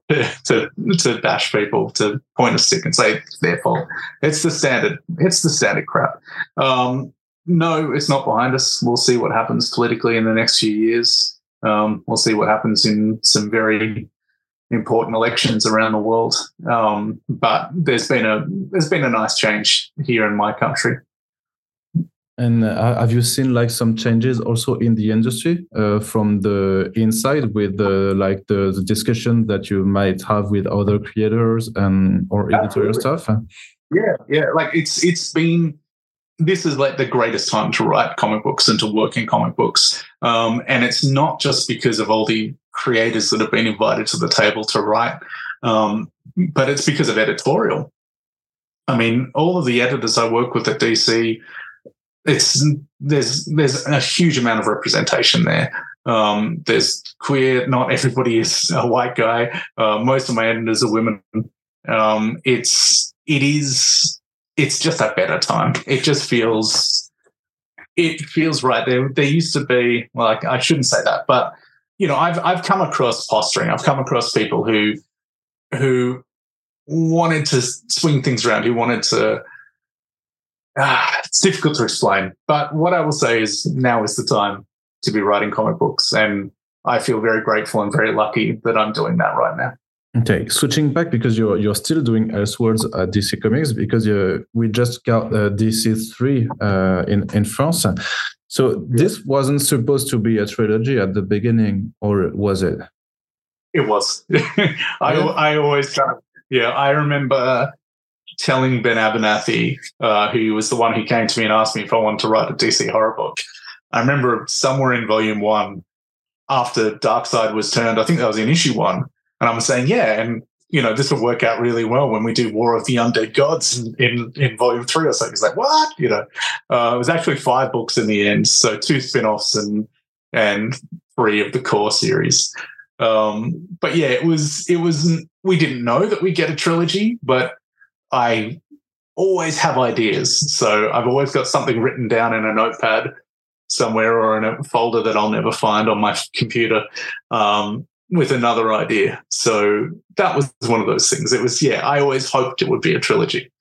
to to bash people, to point a stick and say it's their fault. It's the standard. It's the standard crap. Um, no, it's not behind us. We'll see what happens politically in the next few years. Um, we'll see what happens in some very important elections around the world. Um, but there's been a there's been a nice change here in my country. And uh, have you seen like some changes also in the industry uh, from the inside with the like the, the, discussion that you might have with other creators and or editorial stuff? Yeah, yeah. Like it's it's been this is like the greatest time to write comic books and to work in comic books. Um, and it's not just because of all the creators that have been invited to the table to write, um, but it's because of editorial. I mean, all of the editors I work with at DC it's there's there's a huge amount of representation there. Um, there's queer. Not everybody is a white guy. Uh, most of my editors are women. Um, it's it is it's just a better time. It just feels it feels right. There there used to be well, I, I shouldn't say that, but you know, I've I've come across posturing. I've come across people who who wanted to swing things around, who wanted to ah, it's difficult to explain. But what I will say is now is the time to be writing comic books. And I feel very grateful and very lucky that I'm doing that right now. Okay, switching back because you're you're still doing Elseworlds at DC Comics because you, we just got uh, DC three uh, in in France. So this wasn't supposed to be a trilogy at the beginning, or was it? It was. <laughs> I I always yeah. I remember telling Ben Abernathy, uh, who was the one who came to me and asked me if I wanted to write a DC horror book. I remember somewhere in volume one, after Darkseid was turned, I think that was in issue one, and I'm saying, yeah, and you know, this will work out really well when we do War of the Undead Gods in, in, in volume three or so. He's like, what? You know, uh, it was actually five books in the end. So two spin-offs and, and three of the core series. Um, but yeah, it was, it was, we didn't know that we get a trilogy, but I always have ideas. So I've always got something written down in a notepad somewhere or in a folder that I'll never find on my computer. Um, with another idea. So that was one of those things. It was, yeah, I always hoped it would be a trilogy.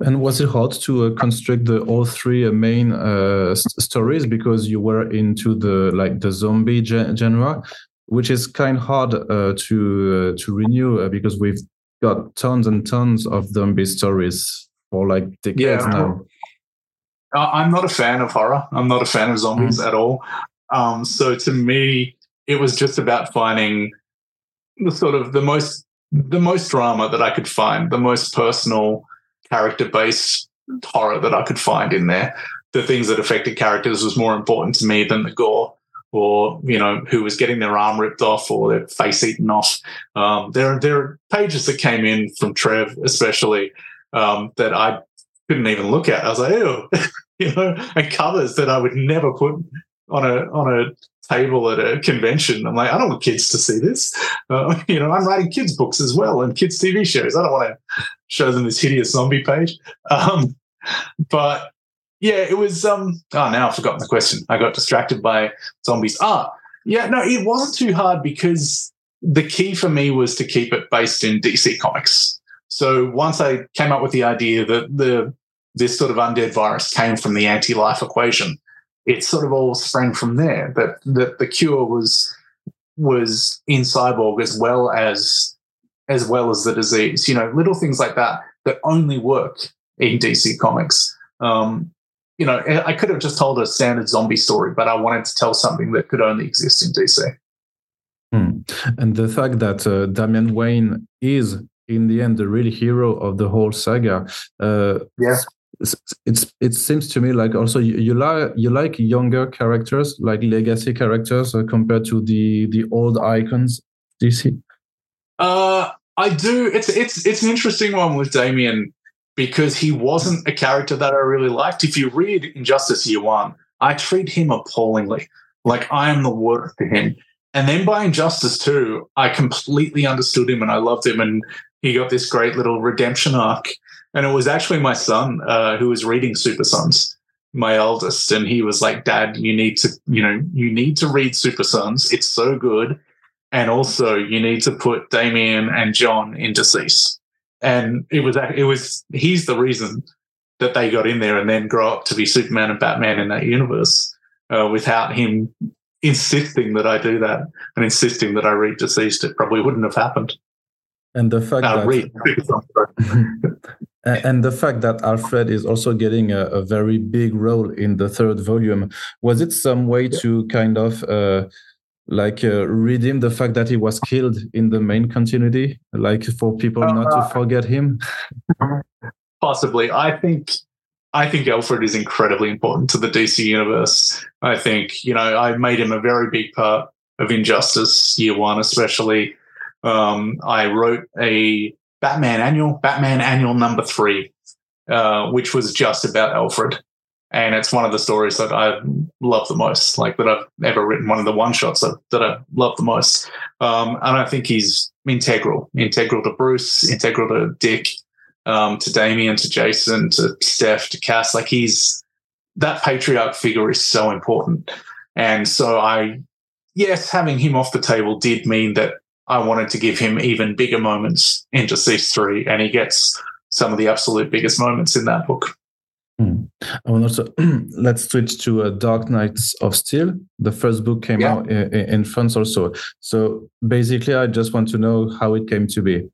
And was it hard to uh, construct the all three uh, main uh, stories because you were into the like the zombie ge genre, which is kind of hard uh, to uh, to renew uh, because we've got tons and tons of zombie stories for like decades yeah. now. I'm not a fan of horror. I'm not a fan of zombies mm. at all. Um, so to me, it was just about finding the sort of the most the most drama that I could find, the most personal character based horror that I could find in there. The things that affected characters was more important to me than the gore or you know who was getting their arm ripped off or their face eaten off. Um, there, there are pages that came in from Trev, especially um, that I couldn't even look at. I was like, ew, <laughs> you know, and covers that I would never put on a on a table at a convention. I'm like, I don't want kids to see this. Uh, <laughs> you know, I'm writing kids books as well and kids TV shows. I don't want to show them this hideous zombie page. Um, but yeah, it was. Um, oh, now I've forgotten the question. I got distracted by zombies. Ah, yeah, no, it wasn't too hard because the key for me was to keep it based in DC Comics. So once I came up with the idea that the this sort of undead virus came from the anti-life equation, it sort of all sprang from there. That that the cure was was in Cyborg as well as as well as the disease. You know, little things like that that only work in DC Comics. Um, you know, I could have just told a standard zombie story, but I wanted to tell something that could only exist in DC. Hmm. And the fact that uh, Damian Wayne is, in the end, the real hero of the whole saga, uh, yeah it's it seems to me like also you, you like you like younger characters like legacy characters uh, compared to the the old icons dc uh i do it's it's it's an interesting one with damian because he wasn't a character that i really liked. If you read injustice year one i treat him appallingly. Like i am the worst to him. And then by injustice 2 i completely understood him and i loved him. And he got this great little redemption arc. And it was actually my son uh, who was reading Super Sons, my eldest, and he was like, "Dad, you need to, you know, you need to read Super Sons. It's so good, and also you need to put Damian and Jon in DCeased." And it was it was he's the reason that they got in there and then grow up to be Superman and Batman in that universe. Uh, without him insisting that I do that and insisting that I read DCeased, it probably wouldn't have happened. And the fact uh, that read. <laughs> and the fact that Alfred is also getting a, a, very big role in the third volume was it some way yeah. to kind of uh, like uh, redeem the fact that he was killed in the main continuity like for people uh, not to forget him? <laughs> Possibly. I think i think alfred is incredibly important to the dc universe. I think you know i made him a very big part of injustice year one especially. Um, i wrote a Batman Annual, Batman Annual number three, uh, which was just about Alfred. And it's one of the stories that I love the most, like that I've ever written, one of the one shots that, that I love the most. Um, and I think he's integral, integral to Bruce, integral to Dick, um, to Damian, to Jason, to Steph, to Cass. Like he's that patriarch figure is so important. And so I, yes, having him off the table did mean that I wanted to give him even bigger moments in DCeased 3, and he gets some of the absolute biggest moments in that book. Hmm. I want also <clears throat> let's switch to uh, Dark Knights of Steel. The first book came yeah. out in, in, France also. So basically, I just want to know how it came to be,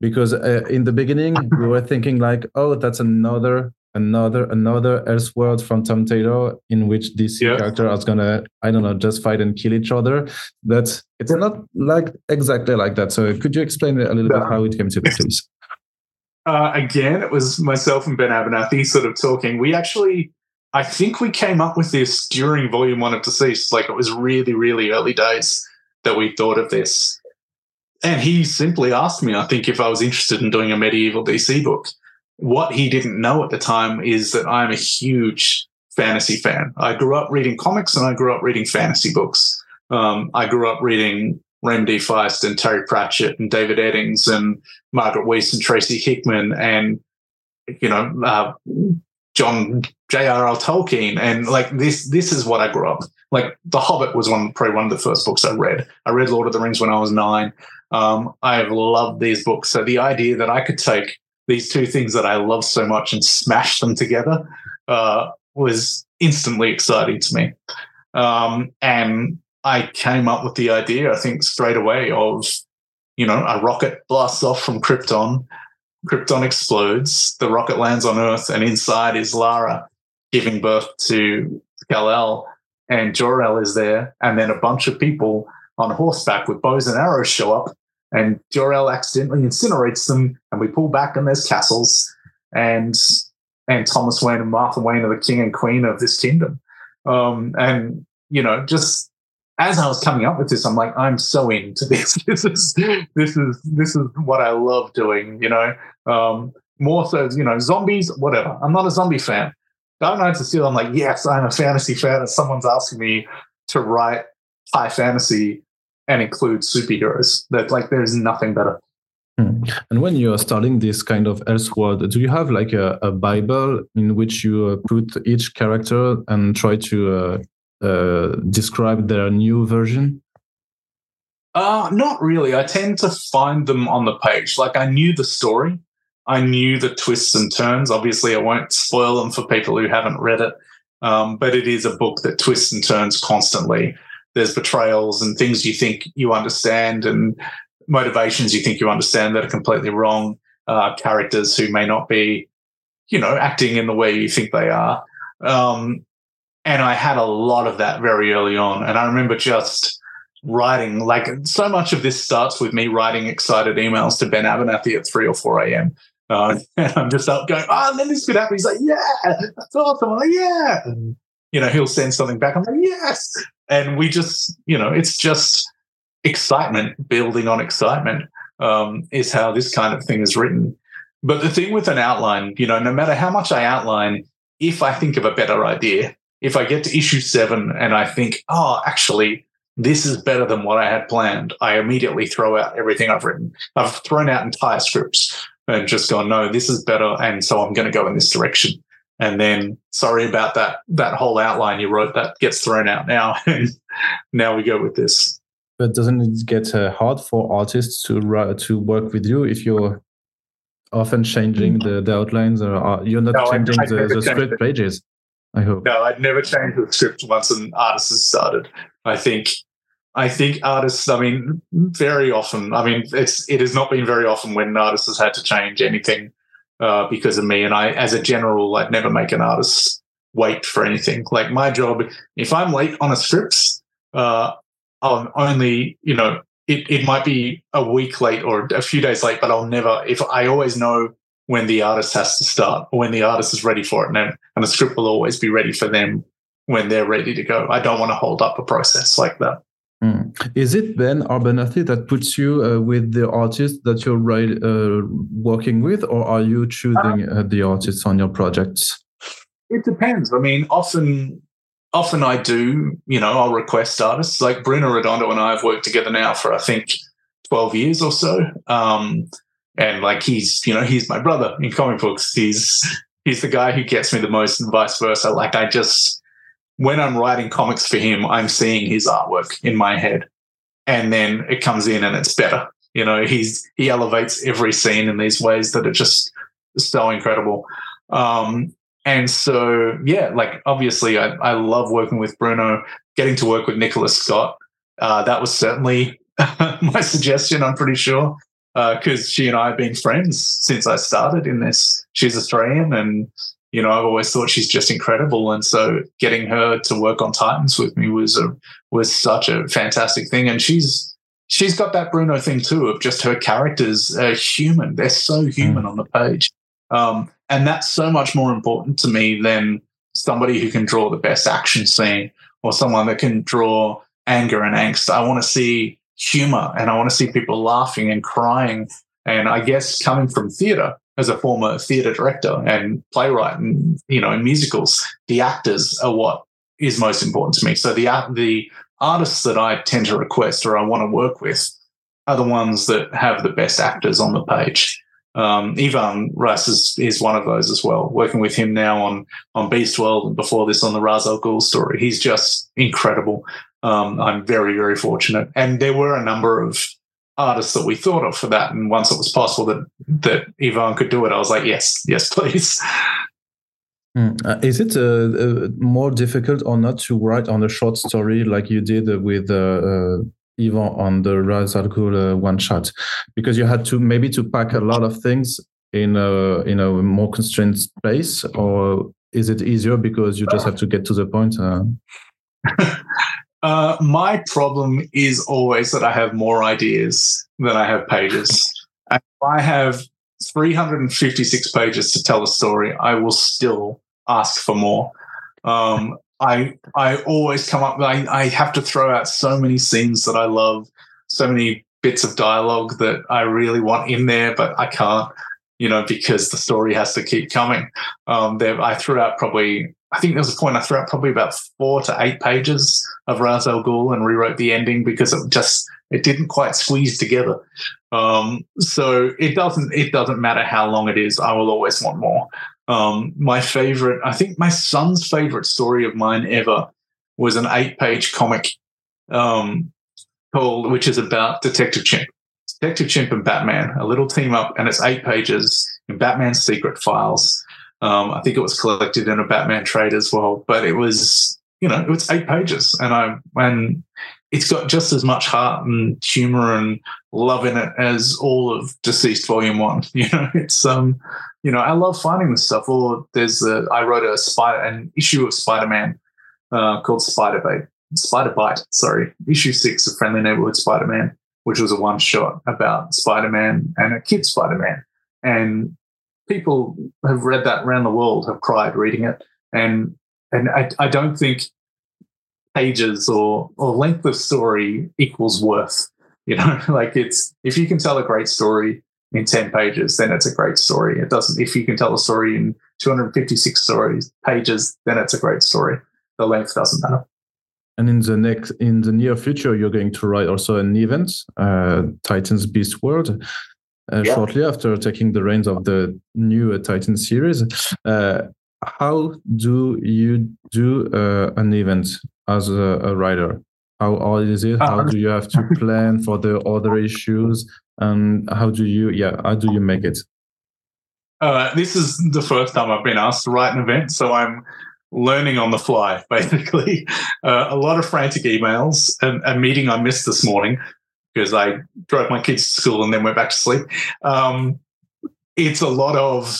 because uh, in the beginning we were thinking like, oh, that's another another another Elseworld from Tom Taylor in which DC yeah. character is gonna I don't know just fight and kill each other. But it's not like exactly like that. So could you explain a little bit how it came to be, please? Uh, again, it was myself and Ben Abernathy sort of talking. We actually, I think we came up with this during Volume One of DCeased. Like it was really, really early days that we thought of this. And he simply asked me, I think, if I was interested in doing a medieval DC book. What he didn't know at the time is that I'm a huge fantasy fan. I grew up reading comics and I grew up reading fantasy books. Um, I grew up reading Raymond D. Feist and Terry Pratchett and David Eddings and Margaret Weis and Tracy Hickman and you know uh, John J.R.R. Tolkien and like this. This is what I grew up like. The Hobbit was one probably one of the first books I read. I read Lord of the Rings when I was nine. Um, I have loved these books. So the idea that I could take these two things that I love so much and smash them together uh, was instantly exciting to me. Um, and I came up with the idea, I think, straight away of, you know, a rocket blasts off from Krypton, Krypton explodes, the rocket lands on Earth, and inside is Lara giving birth to Kal-El, and Jor-El is there, and then a bunch of people on horseback with bows and arrows show up, and Jor-El accidentally incinerates them, and we pull back, and there's castles, and and Thomas Wayne and Martha Wayne are the king and queen of this kingdom, um, and you know, just as I was coming up with this, I'm like, I'm so into this. <laughs> this is this is this is what I love doing. You know, um, more so, you know, zombies, whatever. I'm not a zombie fan. Dark Knights of Steel. I'm like, yes, I'm a fantasy fan, and someone's asking me to write high fantasy and include superheroes. That like, there's nothing better. Hmm. And when you're starting this kind of Elseworld, do you have like a, a Bible in which you uh, put each character and try to uh, uh, describe their new version? Uh, not really. I tend to find them on the page. Like I knew the story, I knew the twists and turns. Obviously, I won't spoil them for people who haven't read it, um, but it is a book that twists and turns constantly. There's betrayals and things you think you understand, and motivations you think you understand that are completely wrong. Uh, characters who may not be, you know, acting in the way you think they are. Um, and I had a lot of that very early on. And I remember just writing, like, so much of this starts with me writing excited emails to Ben Abernathy at 3 or 4 a.m. Uh, <laughs> and I'm just up going, oh, and then this could happen. He's like, yeah, that's awesome. I'm like, yeah. And, you know, he'll send something back. I'm like, yes. And we just, you know, it's just excitement building on excitement um, is how this kind of thing is written. But the thing with an outline, you know, no matter how much I outline, if I think of a better idea, if I get to issue seven and I think, oh, actually, this is better than what I had planned, I immediately throw out everything I've written. I've thrown out entire scripts and just gone, no, this is better. And so I'm going to go in this direction. And then, sorry about that, that whole outline you wrote that gets thrown out now. And <laughs> now we go with this. But doesn't it get uh, hard for artists to write, to work with you if you're often changing the, the outlines or are, you're not no, changing I, I the, the script pages? I hope. No, I'd never change the script once an artist has started. I think I think artists, I mean, very often, I mean, it's it has not been very often when an artist has had to change anything uh, because of me. And I, as a general, I'd never make an artist wait for anything. Like my job, if I'm late on a script, uh, I'll only, you know, it, it might be a week late or a few days late, but I'll never, if I always know when the artist has to start or when the artist is ready for it. And, and the script will always be ready for them when they're ready to go. I don't want to hold up a process like that. Mm. Is it Ben Abernathy that puts you uh, with the artist that you're right, uh, working with, or are you choosing uh, the artists on your projects? It depends. I mean, often, often I do. You know, I'll request artists like Bruno Redondo and I have worked together now for I think twelve years or so. Um, and like he's you know he's my brother in comic books. He's he's the guy who gets me the most and vice versa. Like i just when i'm writing comics for him i'm seeing his artwork in my head. And then it comes in and it's better. You know he's he elevates every scene in these ways that are just so incredible. Um and so yeah like obviously i, I love working with bruno. Getting to work with Nicola Scott uh, that was certainly <laughs> my suggestion i'm pretty sure because uh, she and I have been friends since I started in this. She's Australian, and you know, I've always thought she's just incredible, and so getting her to work on Titans with me was a was such a fantastic thing. And she's she's got that Bruno thing too of just her characters are human; they're so human mm. on the page, um, and that's so much more important to me than somebody who can draw the best action scene or someone that can draw anger and angst. I want to see humor and I want to see people laughing and crying. And I guess coming from theater as a former theater director and playwright and you know in musicals, the actors are what is most important to me. So the the artists that I tend to request or I want to work with are the ones that have the best actors on the page. Um, Ivan Reis is, is one of those as well. Working with him now on on Beast World and before this on the Ra's al Ghul story, he's just incredible. Um, I'm very very fortunate, and there were a number of artists that we thought of for that. And once it was possible that that Ivan could do it, I was like, yes, yes, <laughs> please. Mm. Uh, is it uh, uh, more difficult or not to write on a short story like you did with uh, uh even on the Ra's al Ghul uh, one shot because you had to maybe to pack a lot of things in a in a more constrained space, or is it easier because you just have to get to the point? Uh? <laughs> uh, my problem is always that I have more ideas than I have pages. <laughs> if I have 356 pages to tell a story, I will still ask for more. Um, I I always come up. I, I have to throw out so many scenes that I love, so many bits of dialogue that I really want in there, but I can't, you know, because the story has to keep coming. Um, there, I threw out probably. I think there was a point I threw out probably about four to eight pages of Ra's al Ghul and rewrote the ending because it just it didn't quite squeeze together. Um, so it doesn't it doesn't matter how long it is. I will always want more. Um, my favorite, I think my son's favorite story of mine ever was an eight page comic um, called, which is about Detective Chimp. Detective Chimp and Batman, a little team up, and it's eight pages in Batman's secret files. Um, I think it was collected in a Batman trade as well, but it was, you know, it's eight pages, and I and it's got just as much heart and humor and love in it as all of DCeased Volume One. <laughs> You know, it's um, you know, I love finding this stuff. Or there's a, I wrote a spider, an issue of Spider Man uh, called Spider Bite, Spider Bite, sorry, issue six of Friendly Neighborhood Spider Man, which was a one shot about Spider Man and a kid Spider Man. And people have read that around the world, have cried reading it. And and I, I don't think pages or or length of story equals worth. You know, <laughs> like it's if you can tell a great story in 10 pages, then it's a great story. It doesn't, if you can tell a story in 256 stories pages, then it's a great story. The length doesn't matter. And in the next, in the near future, you're going to write also an event, uh, Titans Beast World, uh, yeah. shortly after taking the reins of the new uh, Titan series. Uh, how do you do uh, an event as a, a writer? How hard is it? How uh, do you have to <laughs> plan for the other issues? and how do you yeah how do you make it uh, this is the first time i've been asked to write an event so i'm learning on the fly <laughs> basically uh, a lot of frantic emails and a meeting i missed this morning because i drove my kids to school and then went back to sleep um, it's a lot of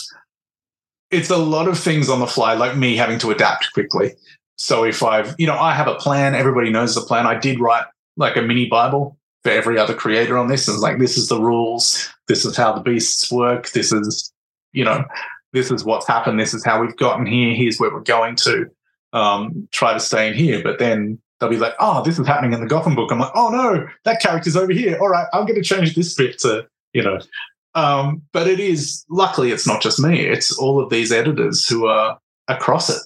it's a lot of things on the fly like me having to adapt quickly so if i've you know i have a plan everybody knows the plan i did write like a mini bible for every other creator on this. And it's like, this is the rules. This is how the beasts work. This is, you know, this is what's happened. This is how we've gotten here. Here's where we're going to. Um, try to stay in here. But then they'll be like, oh, this is happening in the Gotham book. I'm like, oh no, that character's over here. All right, I'm going to change this bit to, you know. Um, but it is, luckily, it's not just me. It's all of these editors who are across it.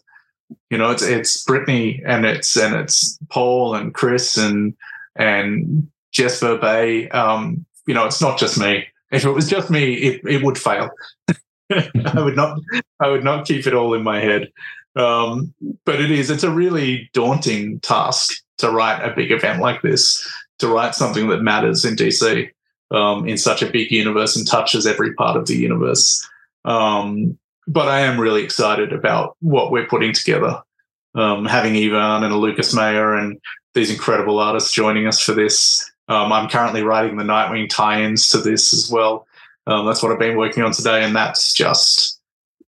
You know, it's it's Brittany and it's and it's Paul and Chris and and Jess Berbey. Um, you know, it's not just me. If it was just me, it, it would fail. <laughs> I would not I would not keep it all in my head. Um, but it is, it's a really daunting task to write a big event like this, to write something that matters in DC um, in such a big universe and touches every part of the universe. Um, but I am really excited about what we're putting together. Um, having Ivan and a Lucas Meyer and these incredible artists joining us for this. Um, I'm currently writing the Nightwing tie-ins to this as well. Um, that's what I've been working on today, and that's just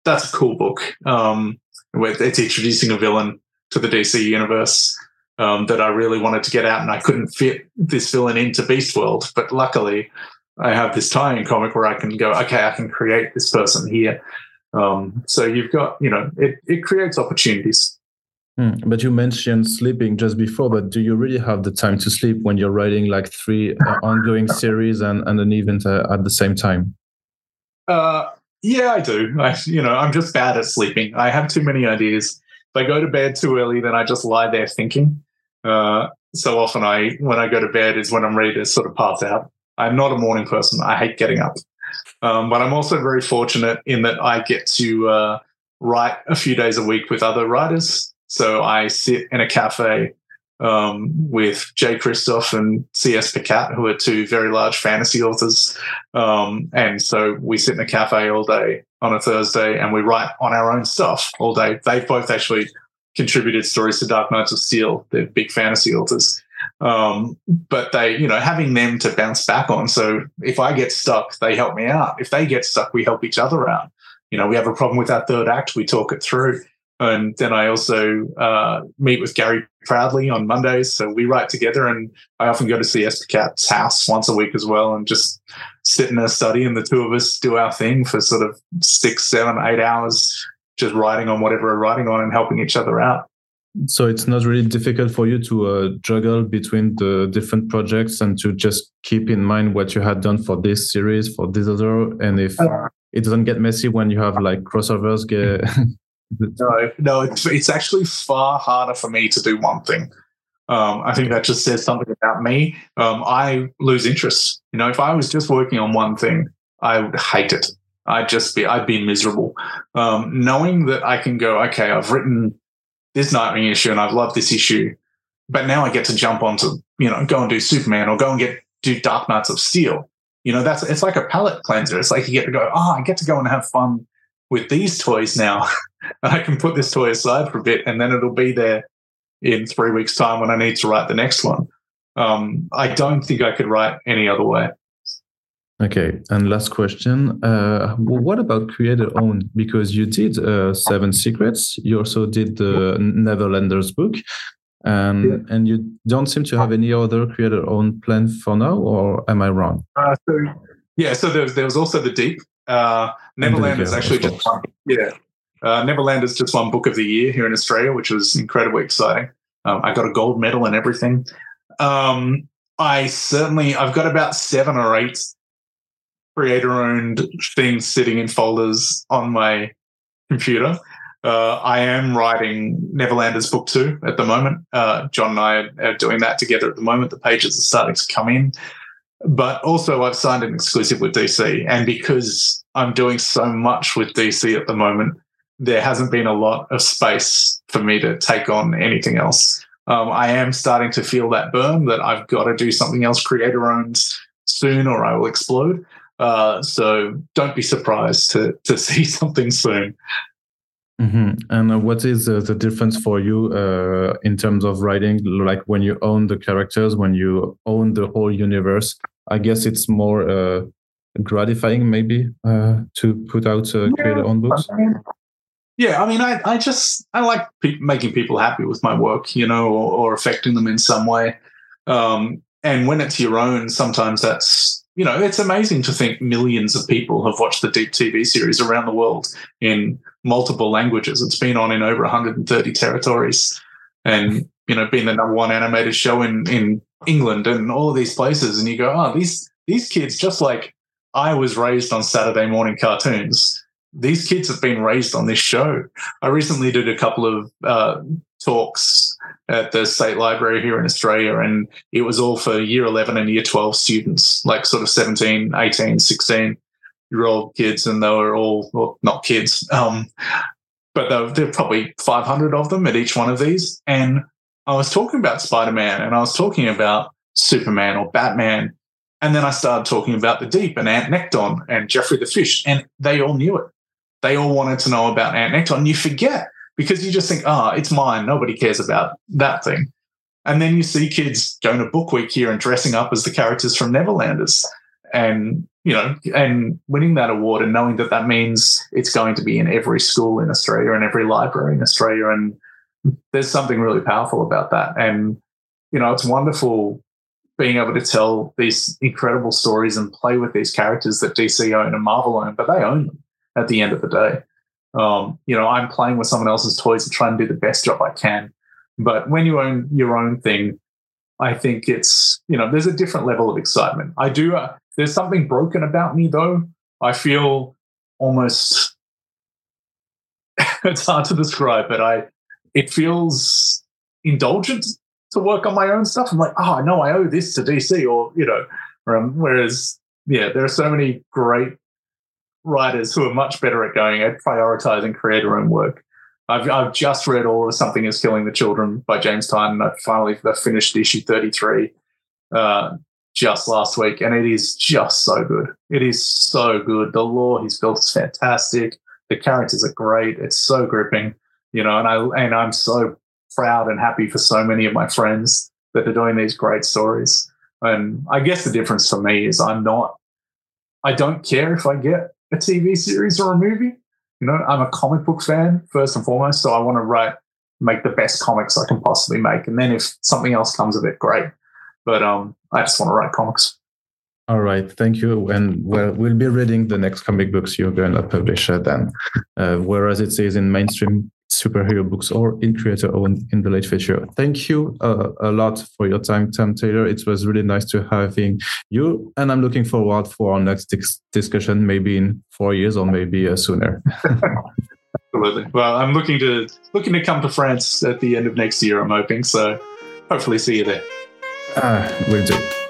that's a cool book. Um, it's introducing a villain to the DC universe um, that I really wanted to get out, and I couldn't fit this villain into Beast World. But luckily, I have this tie-in comic where I can go, okay, I can create this person here. Um, so you've got, you know, it, it creates opportunities. Mm, but you mentioned sleeping just before, but do you really have the time to sleep when you're writing like three uh, ongoing <laughs> series and, and an event uh, at the same time? Uh, yeah, I do. I, you know, I'm just bad at sleeping. I have too many ideas. If I go to bed too early, then I just lie there thinking. Uh, so often, I when I go to bed is when I'm ready to sort of pass out. I'm not a morning person. I hate getting up, um, but I'm also very fortunate in that I get to uh, write a few days a week with other writers. So I sit in a cafe um, with Jay Kristoff and C.S. Pacat, who are two very large fantasy authors. Um, and so we sit in a cafe all day on a Thursday and we write on our own stuff all day. They've both actually contributed stories to Dark Knights of Steel. They're big fantasy authors. Um, but they, you know, having them to bounce back on. So if I get stuck, they help me out. If they get stuck, we help each other out. You know, we have a problem with our third act, we talk it through. And then I also uh, meet with Gary Proudly on Mondays. So we write together, and I often go to see Esther Cat's house once a week as well and just sit in her study. And the two of us do our thing for sort of six, seven, eight hours, just writing on whatever we're writing on and helping each other out. So it's not really difficult for you to uh, juggle between the different projects and to just keep in mind what you had done for this series, for this other, and if uh, it doesn't get messy when you have like crossovers get <laughs> <laughs> no, no, it's, it's actually far harder for me to do one thing. Um, I think that just says something about me. Um, I lose interest. You know, if I was just working on one thing, I would hate it. I'd just be, I'd be miserable. Um, knowing that I can go, okay, I've written this Nightwing issue and I've loved this issue, but now I get to jump onto, you know, go and do Superman or go and get do Dark Knights of Steel. You know, that's it's like a palate cleanser. It's like you get to go, oh, I get to go and have fun with these toys now. <laughs> and I can put this toy aside for a bit and then it'll be there in three weeks' time when I need to write the next one. Um, I don't think I could write any other way. Okay, and last question: uh, What about creator owned? Because you did uh, Seven Secrets, you also did the Neverlanders book, and yeah. and you don't seem to have any other creator owned plan for now, or am I wrong? Uh, so, yeah, so there was, there was also the Deep. Uh, Neverland is actually just won, yeah. Uh, Neverland is just won book of the year here in Australia, which was incredibly exciting. Um, I got a gold medal and everything. Um, I certainly I've got about seven or eight creator owned things sitting in folders on my computer. Uh, I am writing Neverlanders book two at the moment. Uh, John and I are doing that together at the moment. The pages are starting to come in. But also, I've signed an exclusive with DC. And because I'm doing so much with DC at the moment, there hasn't been a lot of space for me to take on anything else. Um, I am starting to feel that burn that I've got to do something else creator owned soon or I will explode. Uh, so don't be surprised to to <laughs> see something soon. Mm-hmm. And uh, what is uh, the difference for you uh, in terms of writing? Like when you own the characters, when you own the whole universe, I guess it's more uh, gratifying, maybe, uh, to put out uh, creator own books. Yeah, I mean, I, I just I like pe- making people happy with my work, you know, or, or affecting them in some way. Um, and when it's your own, sometimes that's you know, it's amazing to think millions of people have watched the Deep TV series around the world in multiple languages. It's been on in over 130 territories, and you know, been the number one animated show in in England and all of these places. And you go, oh, these these kids, just like I was raised on Saturday morning cartoons these kids have been raised on this show. I recently did a couple of uh, talks at the state library here in Australia, and it was all for year 11 and year 12 students, like sort of 17, 18, 16 year old kids. And they were all, well, not kids, um, but there were probably 500 of them at each one of these. And I was talking about Spider Man and I was talking about Superman or Batman. And then I started talking about the Deep and Ant Nekton and Jeffrey the Fish, and they all knew it they all wanted to know about Ant Nekton. And you forget because you just think, oh, it's mine. Nobody cares about that thing. And then you see kids going to book week here and dressing up as the characters from Neverlanders. And, you know, and winning that award and knowing that that means it's going to be in every school in Australia and every library in Australia. And there's something really powerful about that. And, you know, it's wonderful being able to tell these incredible stories and play with these characters that DC own and Marvel own, but they own them at the end of the day. Um, you know, I'm playing with someone else's toys to try and do the best job I can. But when you own your own thing, I think it's, you know, there's a different level of excitement. I do, uh, there's something broken about me though. I feel almost, <laughs> it's hard to describe, but I, it feels indulgent to work on my own stuff. I'm like, oh, know I owe this to DC or, you know, um, whereas, yeah, there are so many great writers who are much better at going at prioritizing creator own work. I've, I've just read all of Something is Killing the Children by James Tynion. I finally finished issue 33 uh, just last week, and it is just so good. It is so good. The lore he's built is fantastic. The characters are great. It's so gripping, you know, and I and I'm so proud and happy for so many of my friends that are doing these great stories. And I guess the difference for me is I'm not I don't care if I get a TV series or a movie. You know, I'm a comic book fan first and foremost, so I want to write, make the best comics I can possibly make, and then if something else comes of it, great. But um, I just want to write comics. All right, thank you. And well, we'll be reading the next comic books you're going to publish uh, then. Uh, whereas it says in mainstream superhero books or in creator owned in the late future. Thank you uh, a lot for your time, Tom Taylor. It was really nice to having you, and I'm looking forward for our next dis- discussion, maybe in four years or maybe uh, sooner. <laughs> Absolutely. Well, I'm looking to looking to come to France at the end of next year. I'm hoping so. Hopefully, see you there. Ah, will do.